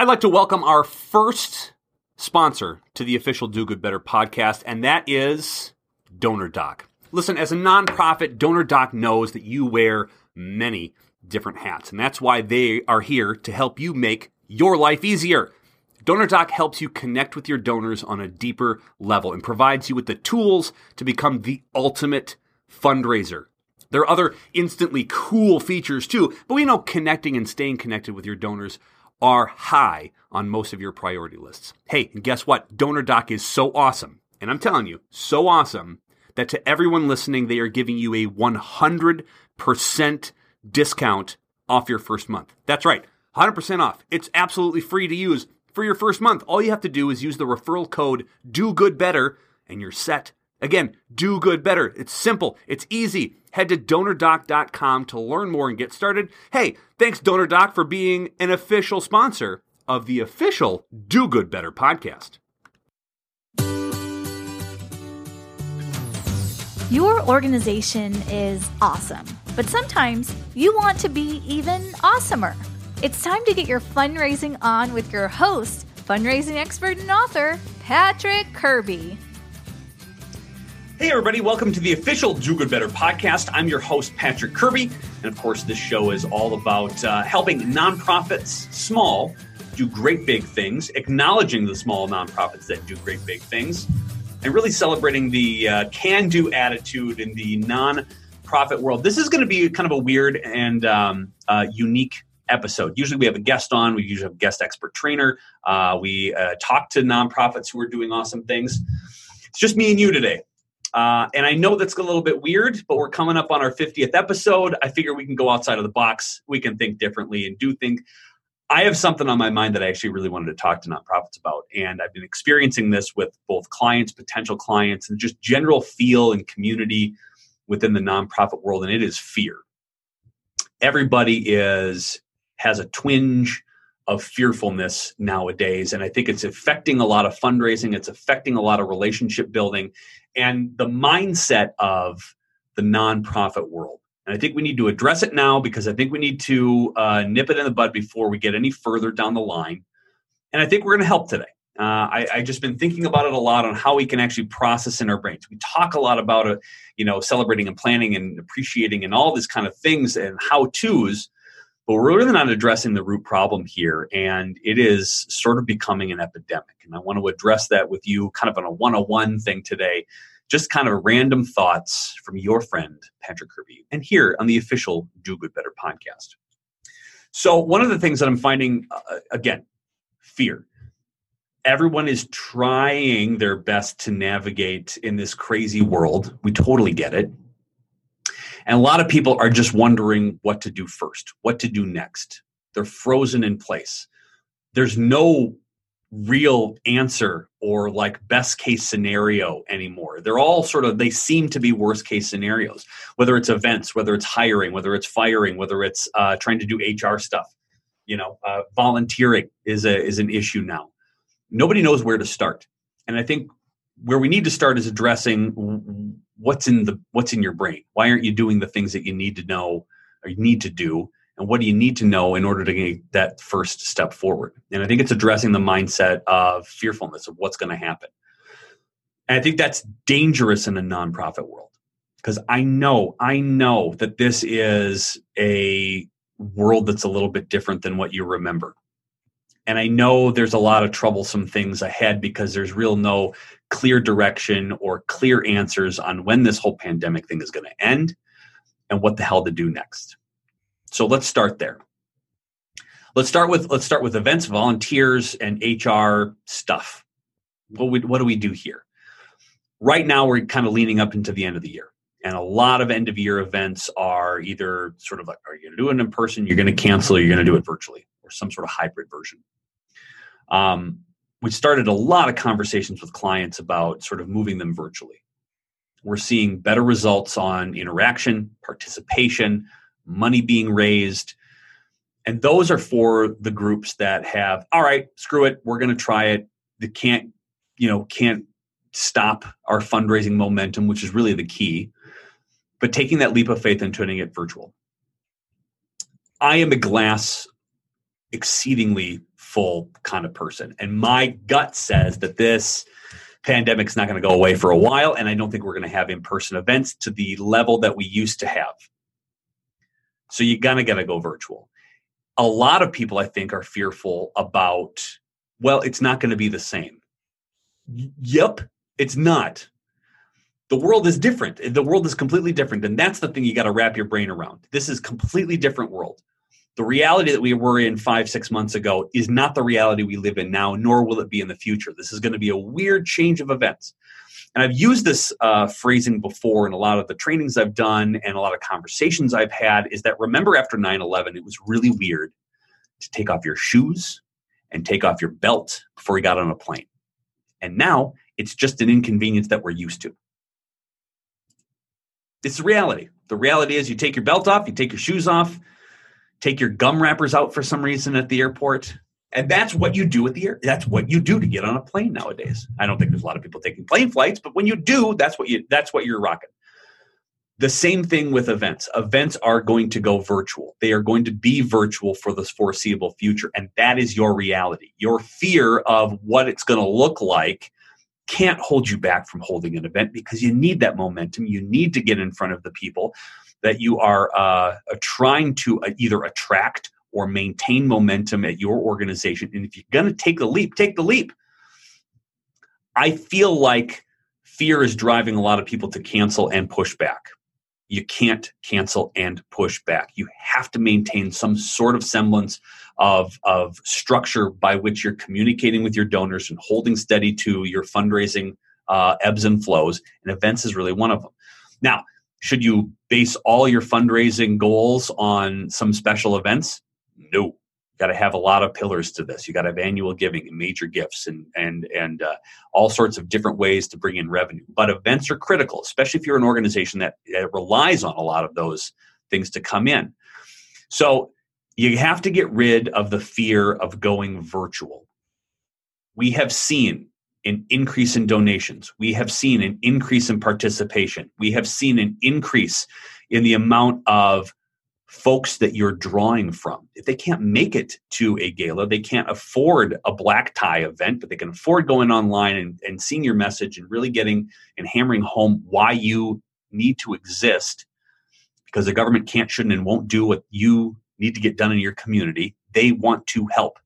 I'd like to welcome our first sponsor to the official Do Good Better podcast, and that is DonorDock. Listen, as a nonprofit, DonorDock knows that you wear many different hats, and that's why they are here to help you make your life easier. DonorDock helps you connect with your donors on a deeper level and provides you with the tools to become the ultimate fundraiser. There are other instantly cool features too, but we know connecting and staying connected with your donors are high on most of your priority lists. Hey, and guess what? DonorDock is so awesome, and I'm telling you, so awesome that to everyone listening, they are giving you a 100% discount off your first month. That's right, 100% off. It's absolutely free to use for your first month. All you have to do is use the referral code Do Good Better, and you're set. Again, do good better. It's simple, it's easy. Head to donordock.com to learn more and get started. Hey, thanks, DonorDock, for being an official sponsor of the official Do Good Better podcast. Your organization is awesome, but sometimes you want to be even awesomer. It's time to get your fundraising on with your host, fundraising expert and author, Patrick Kirby. Hey, everybody, welcome to the official Do Good Better podcast. I'm your host, Patrick Kirby. And of course, this show is all about uh, helping nonprofits, small, do great big things, acknowledging the small nonprofits that do great big things, and really celebrating the uh, can do attitude in the nonprofit world. This is going to be kind of a weird and um, uh, unique episode. Usually we have a guest on, we usually have a guest expert trainer. Uh, we uh, talk to nonprofits who are doing awesome things. It's just me and you today. Uh, and I know that's a little bit weird, but we're coming up on our 50th episode. I figure we can go outside of the box. We can think differently and do think. I have something on my mind that I actually really wanted to talk to nonprofits about. And I've been experiencing this with both clients, potential clients, and just general feel and community within the nonprofit world. And it is fear. Everybody is has a twinge of fearfulness nowadays. And I think it's affecting a lot of fundraising, it's affecting a lot of relationship building and the mindset of the nonprofit world. And I think we need to address it now because I think we need to uh, nip it in the bud before we get any further down the line. And I think we're going to help today. Uh, I, I just been thinking about it a lot on how we can actually process in our brains. We talk a lot about it, you know, celebrating and planning and appreciating and all these kind of things and how tos, but we're really not addressing the root problem here. And it is sort of becoming an epidemic. And I want to address that with you kind of on a one on one thing today. Just kind of random thoughts from your friend, Patrick Kirby, and here on the official Do Good Better podcast. So, one of the things that I'm finding, uh, again, fear. Everyone is trying their best to navigate in this crazy world. We totally get it. And a lot of people are just wondering what to do first, what to do next. They're frozen in place. There's no real answer or like best case scenario anymore. They're all sort of, they seem to be worst case scenarios, whether it's events, whether it's hiring, whether it's firing, whether it's uh, trying to do HR stuff. You know, uh, volunteering is a is an issue now. Nobody knows where to start, and I think where we need to start is addressing what's in the what's in your brain? Why aren't you doing the things that you need to know or you need to do? And what do you need to know in order to get that first step forward? And i think it's addressing the mindset of fearfulness of what's going to happen. And i think that's dangerous in a nonprofit world because i know i know that this is a world that's a little bit different than what you remember. And I know there's a lot of troublesome things ahead because there's real no clear direction or clear answers on when this whole pandemic thing is going to end and what the hell to do next. So let's start there. Let's start with let's start with events, volunteers, and HR stuff. What we, what do we do here? Right now, we're kind of leaning up into the end of the year, and a lot of end of year events are either sort of like, are you going to do it in person? You're going to cancel. Or you're going to do it virtually, or some sort of hybrid version. Um, we started a lot of conversations with clients about sort of moving them virtually. We're seeing better results on interaction, participation, money being raised. And those are for the groups that have, all right, screw it, we're going to try it. They can't, you know, can't stop our fundraising momentum, which is really the key. But taking that leap of faith and turning it virtual. I am a glass exceedingly full kind of person. And my gut says that this pandemic's not going to go away for a while, and I don't think we're going to have in person events to the level that we used to have. So you're going to got to go virtual. A lot of people, I think, are fearful about, well, it's not going to be the same. Yep, it's not. The world is different. The world is completely different. And that's the thing you got to wrap your brain around. This is completely different world. The reality that we were in five, six months ago is not the reality we live in now, nor will it be in the future. This is going to be a weird change of events. And I've used this uh, phrasing before in a lot of the trainings I've done and a lot of conversations I've had is that remember after 9 11, it was really weird to take off your shoes and take off your belt before you got on a plane. And now it's just an inconvenience that we're used to. It's reality. The reality is you take your belt off, you take your shoes off, take your gum wrappers out for some reason at the airport. And that's what you do at the air. That's what you do to get on a plane nowadays. I don't think there's a lot of people taking plane flights, but when you do, that's what you that's what you're rocking. The same thing with events. Events are going to go virtual. They are going to be virtual for the foreseeable future. And that is your reality. Your fear of what it's going to look like can't hold you back from holding an event because you need that momentum. You need to get in front of the people that you are uh, trying to uh, either attract or maintain momentum at your organization. And if you're going to take the leap, take the leap. I feel like fear is driving a lot of people to cancel and push back. You can't cancel and push back. You have to maintain some sort of semblance of, of structure by which you're communicating with your donors and holding steady to your fundraising uh, ebbs and flows. And events is really one of them. Now, should you base all your fundraising goals on some special events? No. Got to have a lot of pillars to this. You got to have annual giving and major gifts and and and uh, all sorts of different ways to bring in revenue. But events are critical, especially if you're an organization that relies on a lot of those things to come in. So you have to get rid of the fear of going virtual. We have seen an increase in donations. We have seen an increase in participation. We have seen an increase in the amount of folks that you're drawing from. If they can't make it to a gala, they can't afford a black tie event, but they can afford going online and, and seeing your message and really getting and hammering home why you need to exist because the government can't, shouldn't, and won't do what you need to get done in your community. They want to help.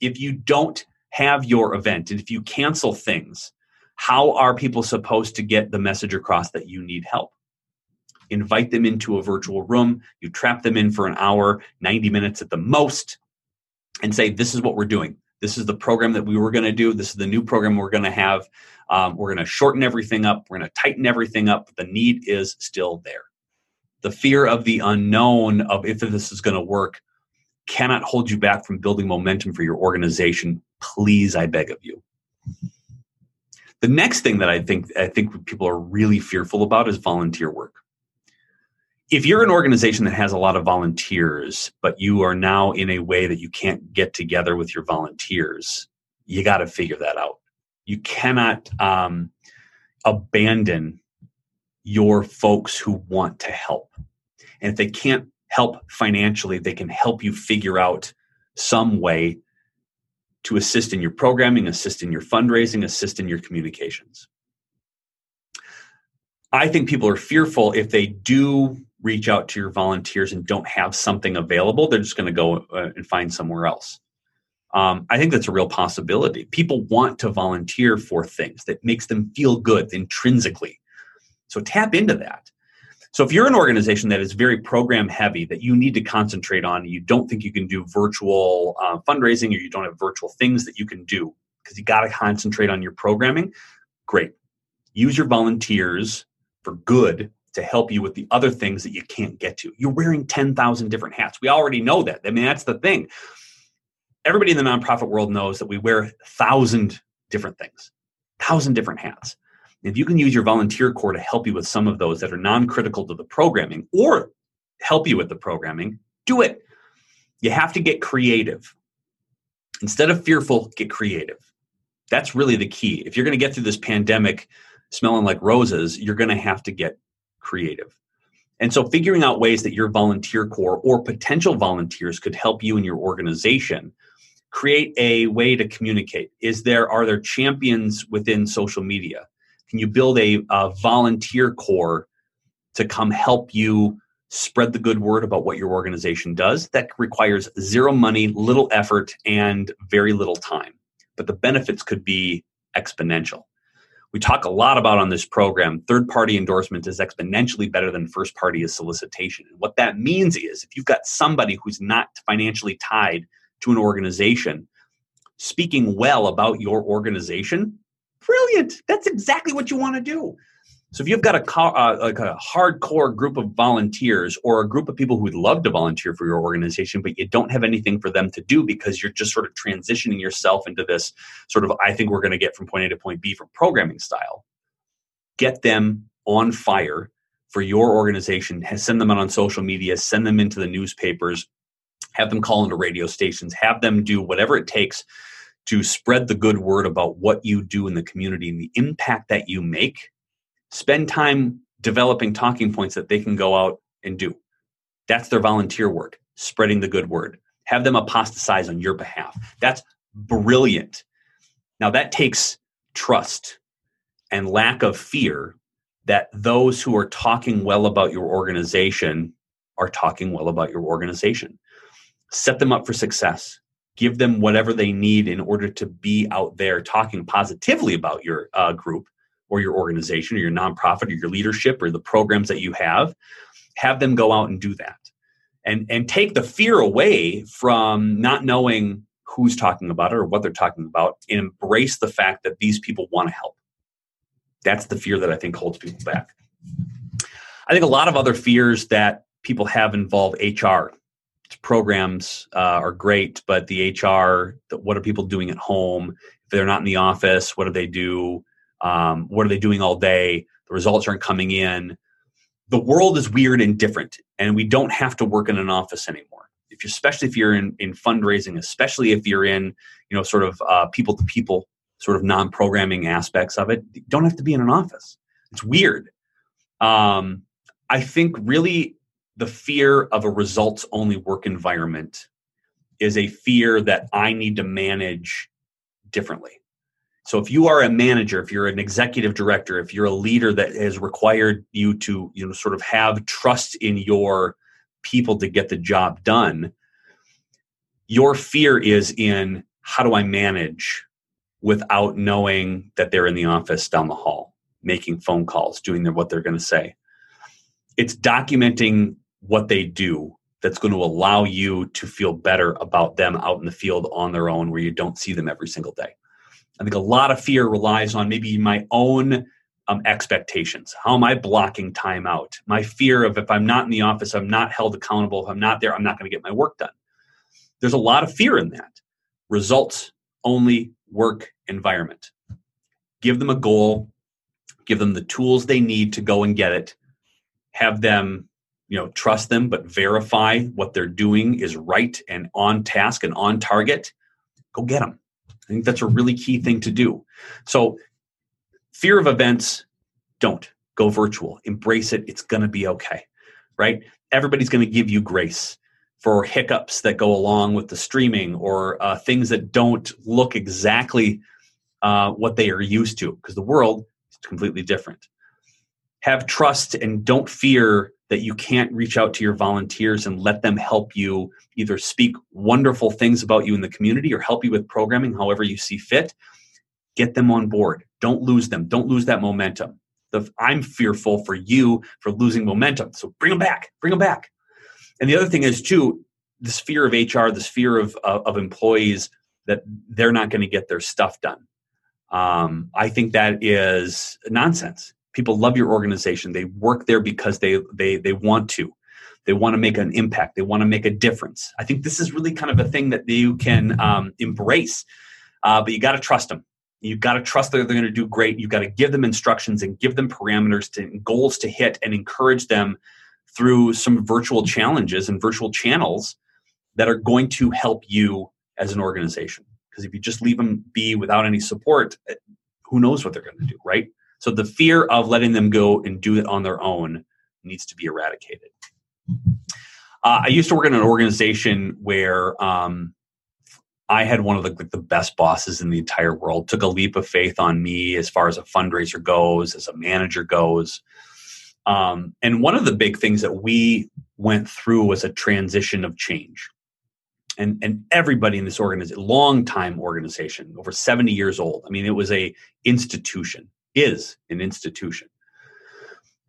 If you don't have your event and if you cancel things, how are people supposed to get the message across that you need help? Invite them into a virtual room, you trap them in for an hour, 90 minutes at the most, and say, This is what we're doing. This is the program that we were going to do. This is the new program we're going to have. Um, we're going to shorten everything up. We're going to tighten everything up. The need is still there. The fear of the unknown of if this is going to work cannot hold you back from building momentum for your organization. Please, I beg of you. The next thing that I think I think people are really fearful about is volunteer work. If you're an organization that has a lot of volunteers, but you are now in a way that you can't get together with your volunteers, you got to figure that out. You cannot um, abandon your folks who want to help. And if they can't help financially, they can help you figure out some way to assist in your programming, assist in your fundraising, assist in your communications. I think people are fearful if they do reach out to your volunteers and don't have something available, they're just going to go uh, and find somewhere else. Um, I think that's a real possibility. People want to volunteer for things that makes them feel good intrinsically. So tap into that. So if you're an organization that is very program heavy that you need to concentrate on, you don't think you can do virtual uh, fundraising or you don't have virtual things that you can do because you got to concentrate on your programming, great. Use your volunteers for good to help you with the other things that you can't get to. You're wearing 10,000 different hats. We already know that. I mean, that's the thing. Everybody in the nonprofit world knows that we wear thousand different things, thousand different hats. If you can use your volunteer corps to help you with some of those that are non critical to the programming or help you with the programming, do it. You have to get creative. Instead of fearful, get creative. That's really the key. If you're going to get through this pandemic smelling like roses, you're going to have to get creative. And so figuring out ways that your volunteer corps or potential volunteers could help you in your organization create a way to communicate. Is there are there champions within social media? Can you build a, a volunteer corps to come help you spread the good word about what your organization does? That requires zero money, little effort, and very little time. But the benefits could be exponential. We talk a lot about on this program third party endorsement is exponentially better than first party solicitation. And what that means is if you've got somebody who's not financially tied to an organization speaking well about your organization, brilliant. That's exactly what you want to do. So if you've got a, uh, like a hardcore group of volunteers or a group of people who would love to volunteer for your organization, but you don't have anything for them to do because you're just sort of transitioning yourself into this sort of, I think we're going to get from point A to point B from programming style, get them on fire for your organization, send them out on social media, send them into the newspapers, have them call into radio stations, have them do whatever it takes to spread the good word about what you do in the community and the impact that you make spend time developing talking points that they can go out and do. That's their volunteer work, spreading the good word. Have them apostatize on your behalf. That's brilliant. Now, that takes trust and lack of fear that those who are talking well about your organization are talking well about your organization. Set them up for success. Give them whatever they need in order to be out there talking positively about your uh, group or your organization or your nonprofit or your leadership or the programs that you have have them go out and do that. And and take the fear away from not knowing who's talking about it or what they're talking about and embrace the fact that these people want to help. That's the fear that i think holds people back. I think a lot of other fears that people have involve hr programs uh, are great but the hr what are people doing at home? If they're not in the office what do they do um, what are they doing all day? The results aren't coming in. The world is weird and different, and we don't have to work in an office anymore. If you, especially if you're in, in fundraising, especially if you're in, you know, sort of people to people, sort of non-programming aspects of it, you don't have to be in an office. It's weird. Um, I think really the fear of a results only work environment is a fear that I need to manage differently. So if you are a manager, if you're an executive director, if you're a leader that has required you to, you know, sort of have trust in your people to get the job done, your fear is in how do I manage without knowing that they're in the office down the hall, making phone calls, doing their, what they're going to say. It's documenting what they do that's going to allow you to feel better about them out in the field on their own where you don't see them every single day. I think a lot of fear relies on maybe my own um, expectations. How am I blocking time out? My fear of if I'm not in the office, I'm not held accountable. If I'm not there, I'm not going to get my work done. There's a lot of fear in that. Results only work environment. Give them a goal, give them the tools they need to go and get it, have them you know trust them but verify what they're doing is right and on task and on target go get them I think that's a really key thing to do. So, fear of events, don't go virtual. Embrace it. It's going to be okay, right? Everybody's going to give you grace for hiccups that go along with the streaming or uh, things that don't look exactly uh, what they are used to because the world is completely different. Have trust and don't fear that you can't reach out to your volunteers and let them help you either speak wonderful things about you in the community or help you with programming however you see fit get them on board. Don't lose them. Don't lose that momentum. The, i'm fearful for you for losing momentum. So bring them back. Bring them back. And the other thing is too this fear of hr this fear of, of, of employees that they're not going to get their stuff done. Um, i think that is nonsense people love your organization. They work there because they they they want to. They want to make an impact. They want to make a difference. I think this is really kind of a thing that you can um, embrace uh, but you got to trust them you've got to trust that they're going to do great. You've got to give them instructions and give them parameters to goals to hit and encourage them through some virtual challenges and virtual channels that are going to help you as an organization. Because if you just leave them be without any support eh, who knows what they're going to do right so the fear of letting them go and do it on their own needs to be eradicated. Uh, I used to work in an organization where um, I had one of the, the best bosses in the entire world. Took a leap of faith on me as far as a fundraiser goes, as a manager goes. Um, and one of the big things that we went through was a transition of change. And, and everybody in this organization, long time organization, over 70 years old. I mean, it was a institution, is an institution.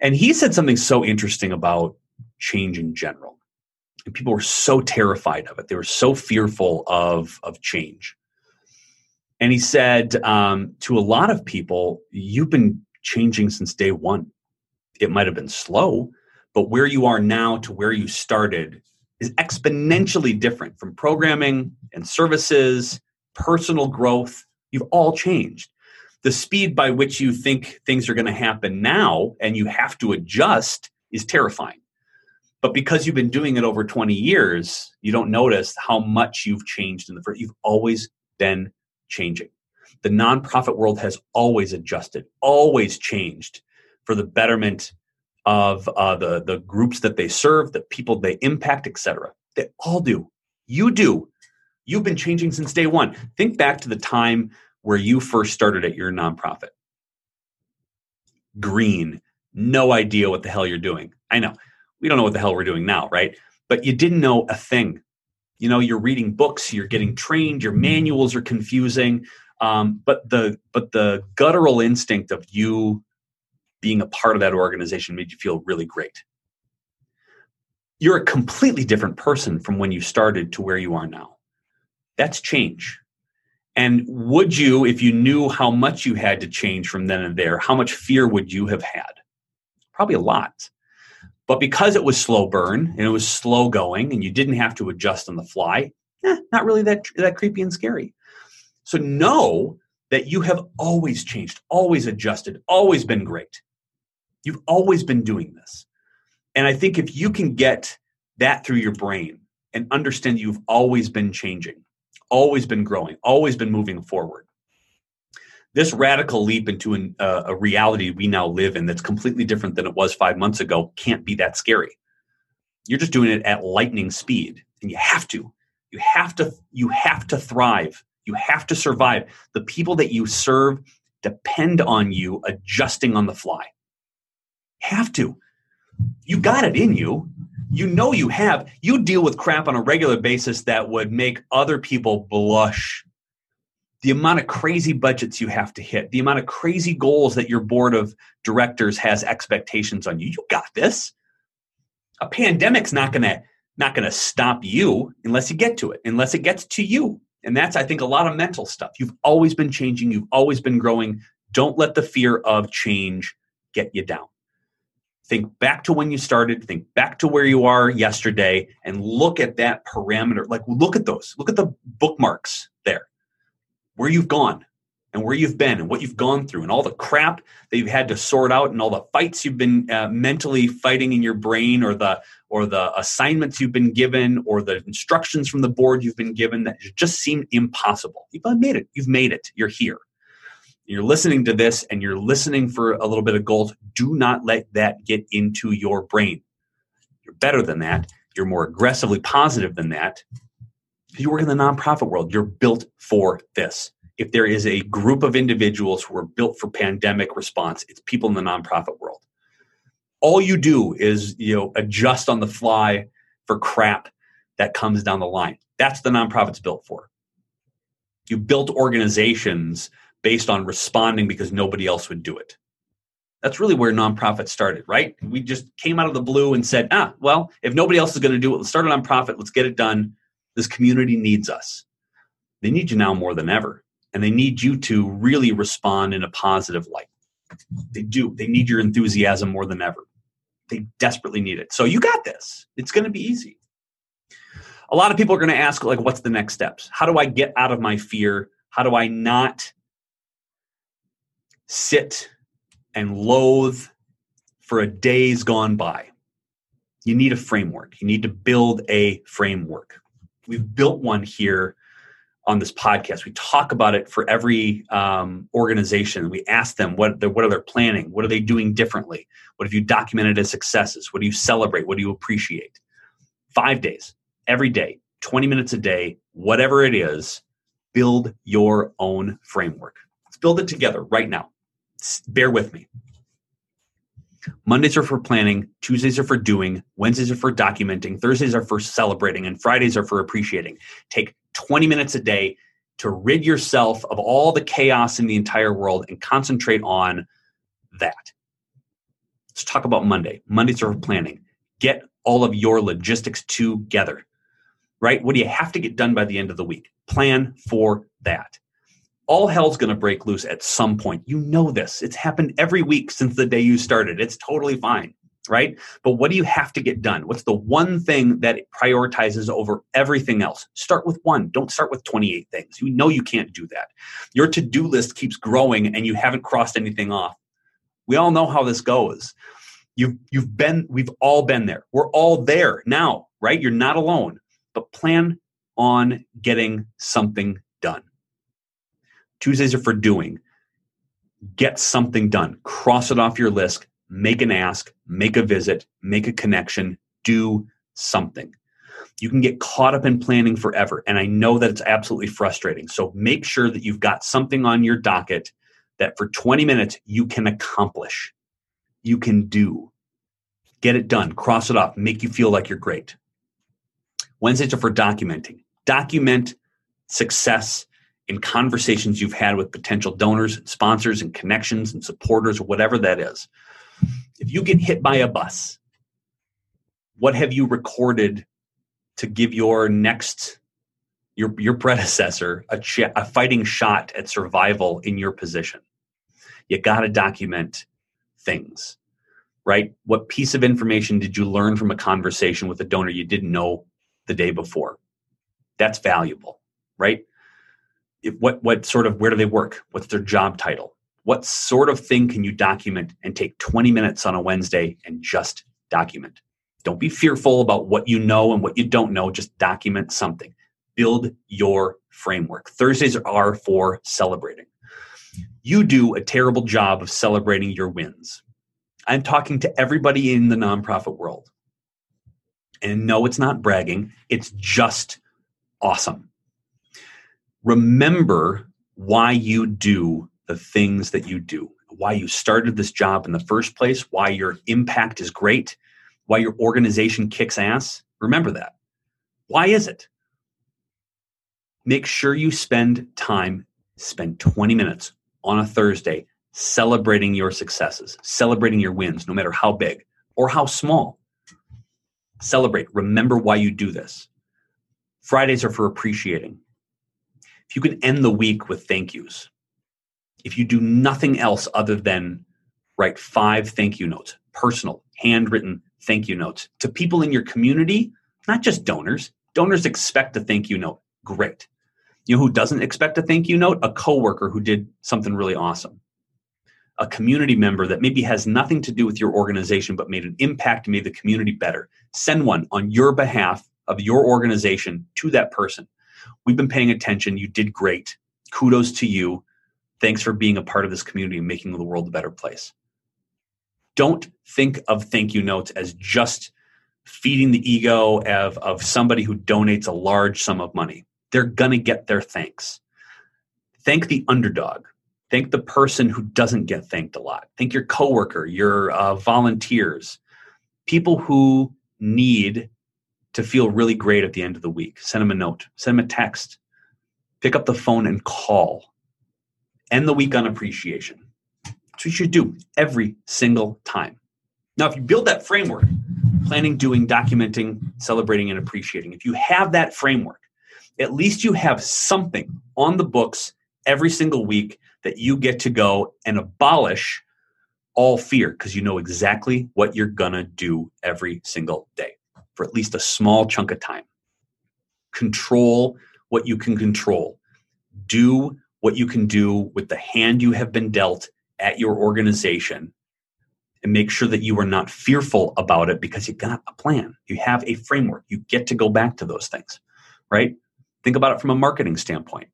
And he said something so interesting about change in general. And people were so terrified of it. They were so fearful of, of change. And he said um, to a lot of people, You've been changing since day one. It might have been slow, but where you are now to where you started is exponentially different from programming and services, personal growth. You've all changed. The speed by which you think things are going to happen now and you have to adjust is terrifying. But because you've been doing it over 20 years, you don't notice how much you've changed in the first. You've always been changing. The nonprofit world has always adjusted, always changed for the betterment of uh, the, the groups that they serve, the people they impact, etc. They all do. You do. You've been changing since day one. Think back to the time where you first started at your nonprofit. Green, no idea what the hell you're doing. I know we don't know what the hell we're doing now, right? But you didn't know a thing. You know, you're reading books, you're getting trained, your manuals are confusing, um, but the but the guttural instinct of you being a part of that organization made you feel really great. You're a completely different person from when you started to where you are now. That's change. And would you, if you knew how much you had to change from then and there, how much fear would you have had? Probably a lot. But because it was slow burn and it was slow going and you didn't have to adjust on the fly, eh, not really that, that creepy and scary. So know that you have always changed, always adjusted, always been great. You've always been doing this. And I think if you can get that through your brain and understand you've always been changing, always been growing, always been moving forward, this radical leap into an, uh, a reality we now live in that's completely different than it was five months ago can't be that scary. You're just doing it at lightning speed, and you have to. You have to. You have to thrive. You have to survive. The people that you serve depend on you adjusting on the fly. Have to. You got it in you. You know you have. You deal with crap on a regular basis that would make other people blush the amount of crazy budgets you have to hit, the amount of crazy goals that your board of directors has expectations on you. You got this. A pandemic's not going to not going to stop you unless you get to it, unless it gets to you. And that's I think a lot of mental stuff. You've always been changing, you've always been growing. Don't let the fear of change get you down. Think back to when you started, think back to where you are yesterday and look at that parameter. Like look at those. Look at the bookmarks there. Where you've gone and where you've been and what you've gone through and all the crap that you've had to sort out and all the fights you've been uh, mentally fighting in your brain or the or the assignments you've been given or the instructions from the board you've been given that just seem impossible. You've made it. You've made it. You're here you're listening to this and you're listening for a little bit of gold do not let that get into your brain you're better than that you're more aggressively positive than that you work in the nonprofit world, you're built for this. If there is a group of individuals who are built for pandemic response, it's people in the nonprofit world. All you do is you know adjust on the fly for crap that comes down the line. That's the nonprofit's built for. You built organizations based on responding because nobody else would do it. That's really where nonprofit started, right? We just came out of the blue and said, ah, well, if nobody else is going to do it, let's start a nonprofit, let's get it done. This community needs us. They need you now more than ever. And they need you to really respond in a positive light. They do. They need your enthusiasm more than ever. They desperately need it. So you got this. It's going to be easy. A lot of people are going to ask, like, what's the next steps? How do I get out of my fear? How do I not sit and loathe for a day's gone by? You need a framework. You need to build a framework we've built one here on this podcast. We talk about it for every um, organization. We ask them what what are they planning, what are they doing differently, what have you documented as successes, what do you celebrate, what do you appreciate. Five days, every day, twenty minutes a day, whatever it is. Build your own framework. Let's build it together right now. Bear with me. Mondays are for planning, Tuesdays are for doing, Wednesdays are for documenting, Thursdays are for celebrating, and Fridays are for appreciating. Take 20 minutes a day to rid yourself of all the chaos in the entire world and concentrate on that. Let's talk about Monday. Mondays are for planning. Get all of your logistics together, right? What do you have to get done by the end of the week? Plan for that all hell's going to break loose at some point. You know this. It's happened every week since the day you started. It's totally fine, right? But what do you have to get done? What's the one thing that prioritizes over everything else? Start with one. Don't start with 28 things. You know you can't do that. Your to do list keeps growing and you haven't crossed anything off. We all know how this goes. You've, you've been, we've all been there. We're all there now, right? You're not alone, but plan on getting something. Tuesdays are for doing. Get something done. Cross it off your list. Make an ask, make a visit, make a connection, do something. You can get caught up in planning forever. And I know that it's absolutely frustrating. So make sure that you've got something on your docket that for 20 minutes you can accomplish, you can do. Get it done, cross it off, make you feel like you're great. Wednesdays are for documenting. Document success in conversations you've had with potential donors and sponsors and connections and supporters or whatever that is. If you get hit by a bus, what have you recorded to give your next your your predecessor a, ch- a fighting shot at survival in your position? You got to document things, right? What piece of information did you learn from a conversation with a donor you didn't know the day before? That's valuable, right? What what sort of where do they work? What's their job title? What sort of thing can you document and take 20 minutes on a wednesday and just document? Don't be fearful about what you know and what you don't know just document something. Build your framework. Thursdays are for celebrating. You do a terrible job of celebrating your wins. I'm talking to everybody in the nonprofit world. And no it's not bragging. It's just awesome remember why you do the things that you do, why you started this job in the first place, why your impact is great, why your organization kicks ass. Remember that. Why is it? Make sure you spend time, spend 20 minutes on a Thursday celebrating your successes, celebrating your wins, no matter how big or how small. Celebrate. Remember why you do this. Fridays are for appreciating if you can end the week with thank yous, if you do nothing else other than write five thank you notes, personal, handwritten thank you notes to people in your community, not just donors. Donors expect a thank you note. Great. You know who doesn't expect a thank you note? A coworker who did something really awesome. A community member that maybe has nothing to do with your organization but made an impact to make the community better. Send one on your behalf of your organization to that person. We've been paying attention. You did great. Kudos to you. Thanks for being a part of this community and making the world a better place. Don't think of thank you notes as just feeding the ego of, of somebody who donates a large sum of money. They're going to get their thanks. Thank the underdog. Thank the person who doesn't get thanked a lot. Thank your coworker, your uh, volunteers, people who need to feel really great at the end of the week. Send them a note, send them a text, pick up the phone and call. End the week on appreciation. That's what you should do every single time. Now, if you build that framework, planning, doing, documenting, celebrating, and appreciating, if you have that framework, at least you have something on the books every single week that you get to go and abolish all fear because you know exactly what you're going to do every single day for at least a small chunk of time. Control what you can control. Do what you can do with the hand you have been dealt at your organization and make sure that you are not fearful about it because you got a plan. You have a framework. You get to go back to those things, right? Think about it from a marketing standpoint.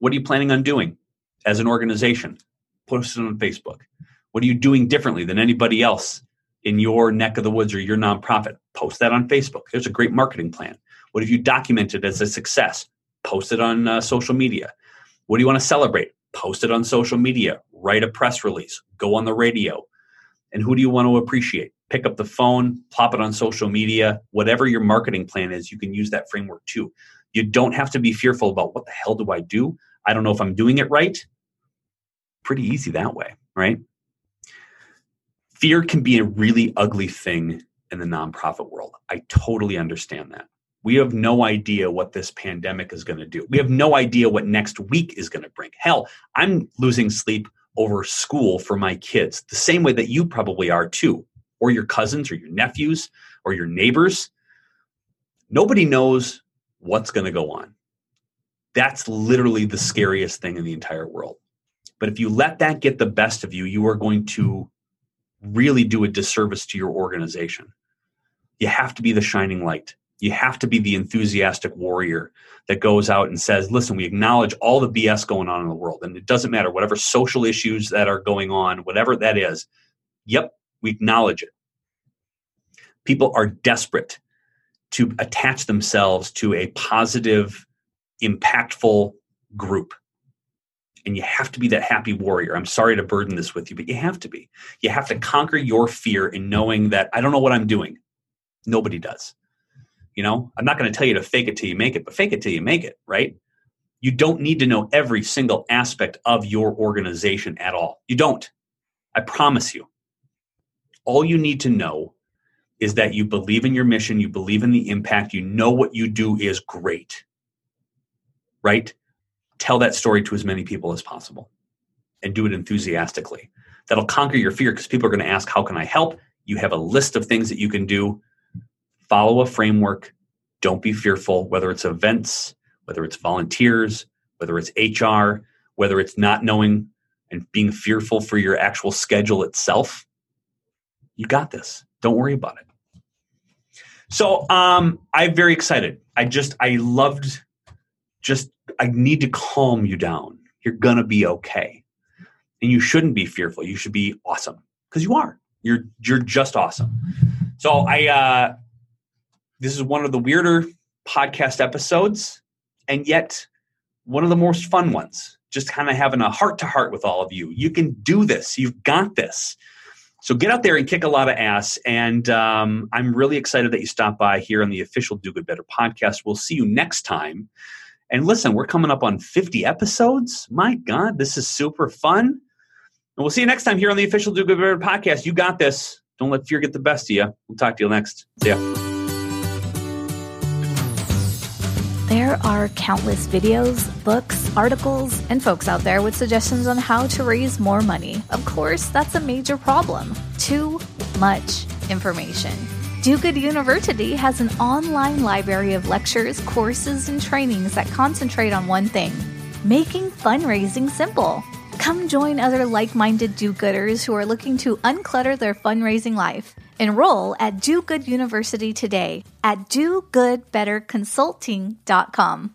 What are you planning on doing as an organization? Post it on Facebook. What are you doing differently than anybody else in your neck of the woods or your nonprofit? Post that on Facebook. There's a great marketing plan. What have you documented as a success? Post it on uh, social media. What do you want to celebrate? Post it on social media. Write a press release. Go on the radio. And who do you want to appreciate? Pick up the phone, plop it on social media. Whatever your marketing plan is, you can use that framework too. You don't have to be fearful about what the hell do I do? I don't know if I'm doing it right. Pretty easy that way, right? Fear can be a really ugly thing in the nonprofit world. I totally understand that. We have no idea what this pandemic is going to do. We have no idea what next week is going to bring. Hell, I'm losing sleep over school for my kids, the same way that you probably are too, or your cousins, or your nephews, or your neighbors. Nobody knows what's going to go on. That's literally the scariest thing in the entire world. But if you let that get the best of you, you are going to really do a disservice to your organization. You have to be the shining light. You have to be the enthusiastic warrior that goes out and says, listen, we acknowledge all the BS going on in the world. And it doesn't matter, whatever social issues that are going on, whatever that is, yep, we acknowledge it. People are desperate to attach themselves to a positive, impactful group. And you have to be that happy warrior. I'm sorry to burden this with you, but you have to be. You have to conquer your fear in knowing that I don't know what I'm doing. Nobody does. You know, I'm not going to tell you to fake it till you make it, but fake it till you make it, right? You don't need to know every single aspect of your organization at all. You don't. I promise you. All you need to know is that you believe in your mission, you believe in the impact, you know what you do is great. Right? Tell that story to as many people as possible and do it enthusiastically. That'll conquer your fear because people are going to ask, How can I help? You have a list of things that you can do. Follow a framework. Don't be fearful, whether it's events, whether it's volunteers, whether it's HR, whether it's not knowing and being fearful for your actual schedule itself. You got this. Don't worry about it. So um, I'm very excited. I just I loved just I need to calm you down. You're gonna be okay. And you shouldn't be fearful. You should be awesome. Because you are. You're you're just awesome. So I uh this is one of the weirder podcast episodes, and yet one of the most fun ones. Just kind of having a heart to heart with all of you. You can do this. You've got this. So get out there and kick a lot of ass. And um, I'm really excited that you stopped by here on the official Do Good Better podcast. We'll see you next time. And listen, we're coming up on 50 episodes. My God, this is super fun. And we'll see you next time here on the official Do Good Better podcast. You got this. Don't let fear get the best of you. We'll talk to you next. See ya. There are countless videos, books, articles, and folks out there with suggestions on how to raise more money. Of course, that's a major problem. Too much information. Do Good University has an online library of lectures, courses, and trainings that concentrate on one thing making fundraising simple. Come join other like minded do gooders who are looking to unclutter their fundraising life. Enroll at Do Good University today at dogoodbetterconsulting.com.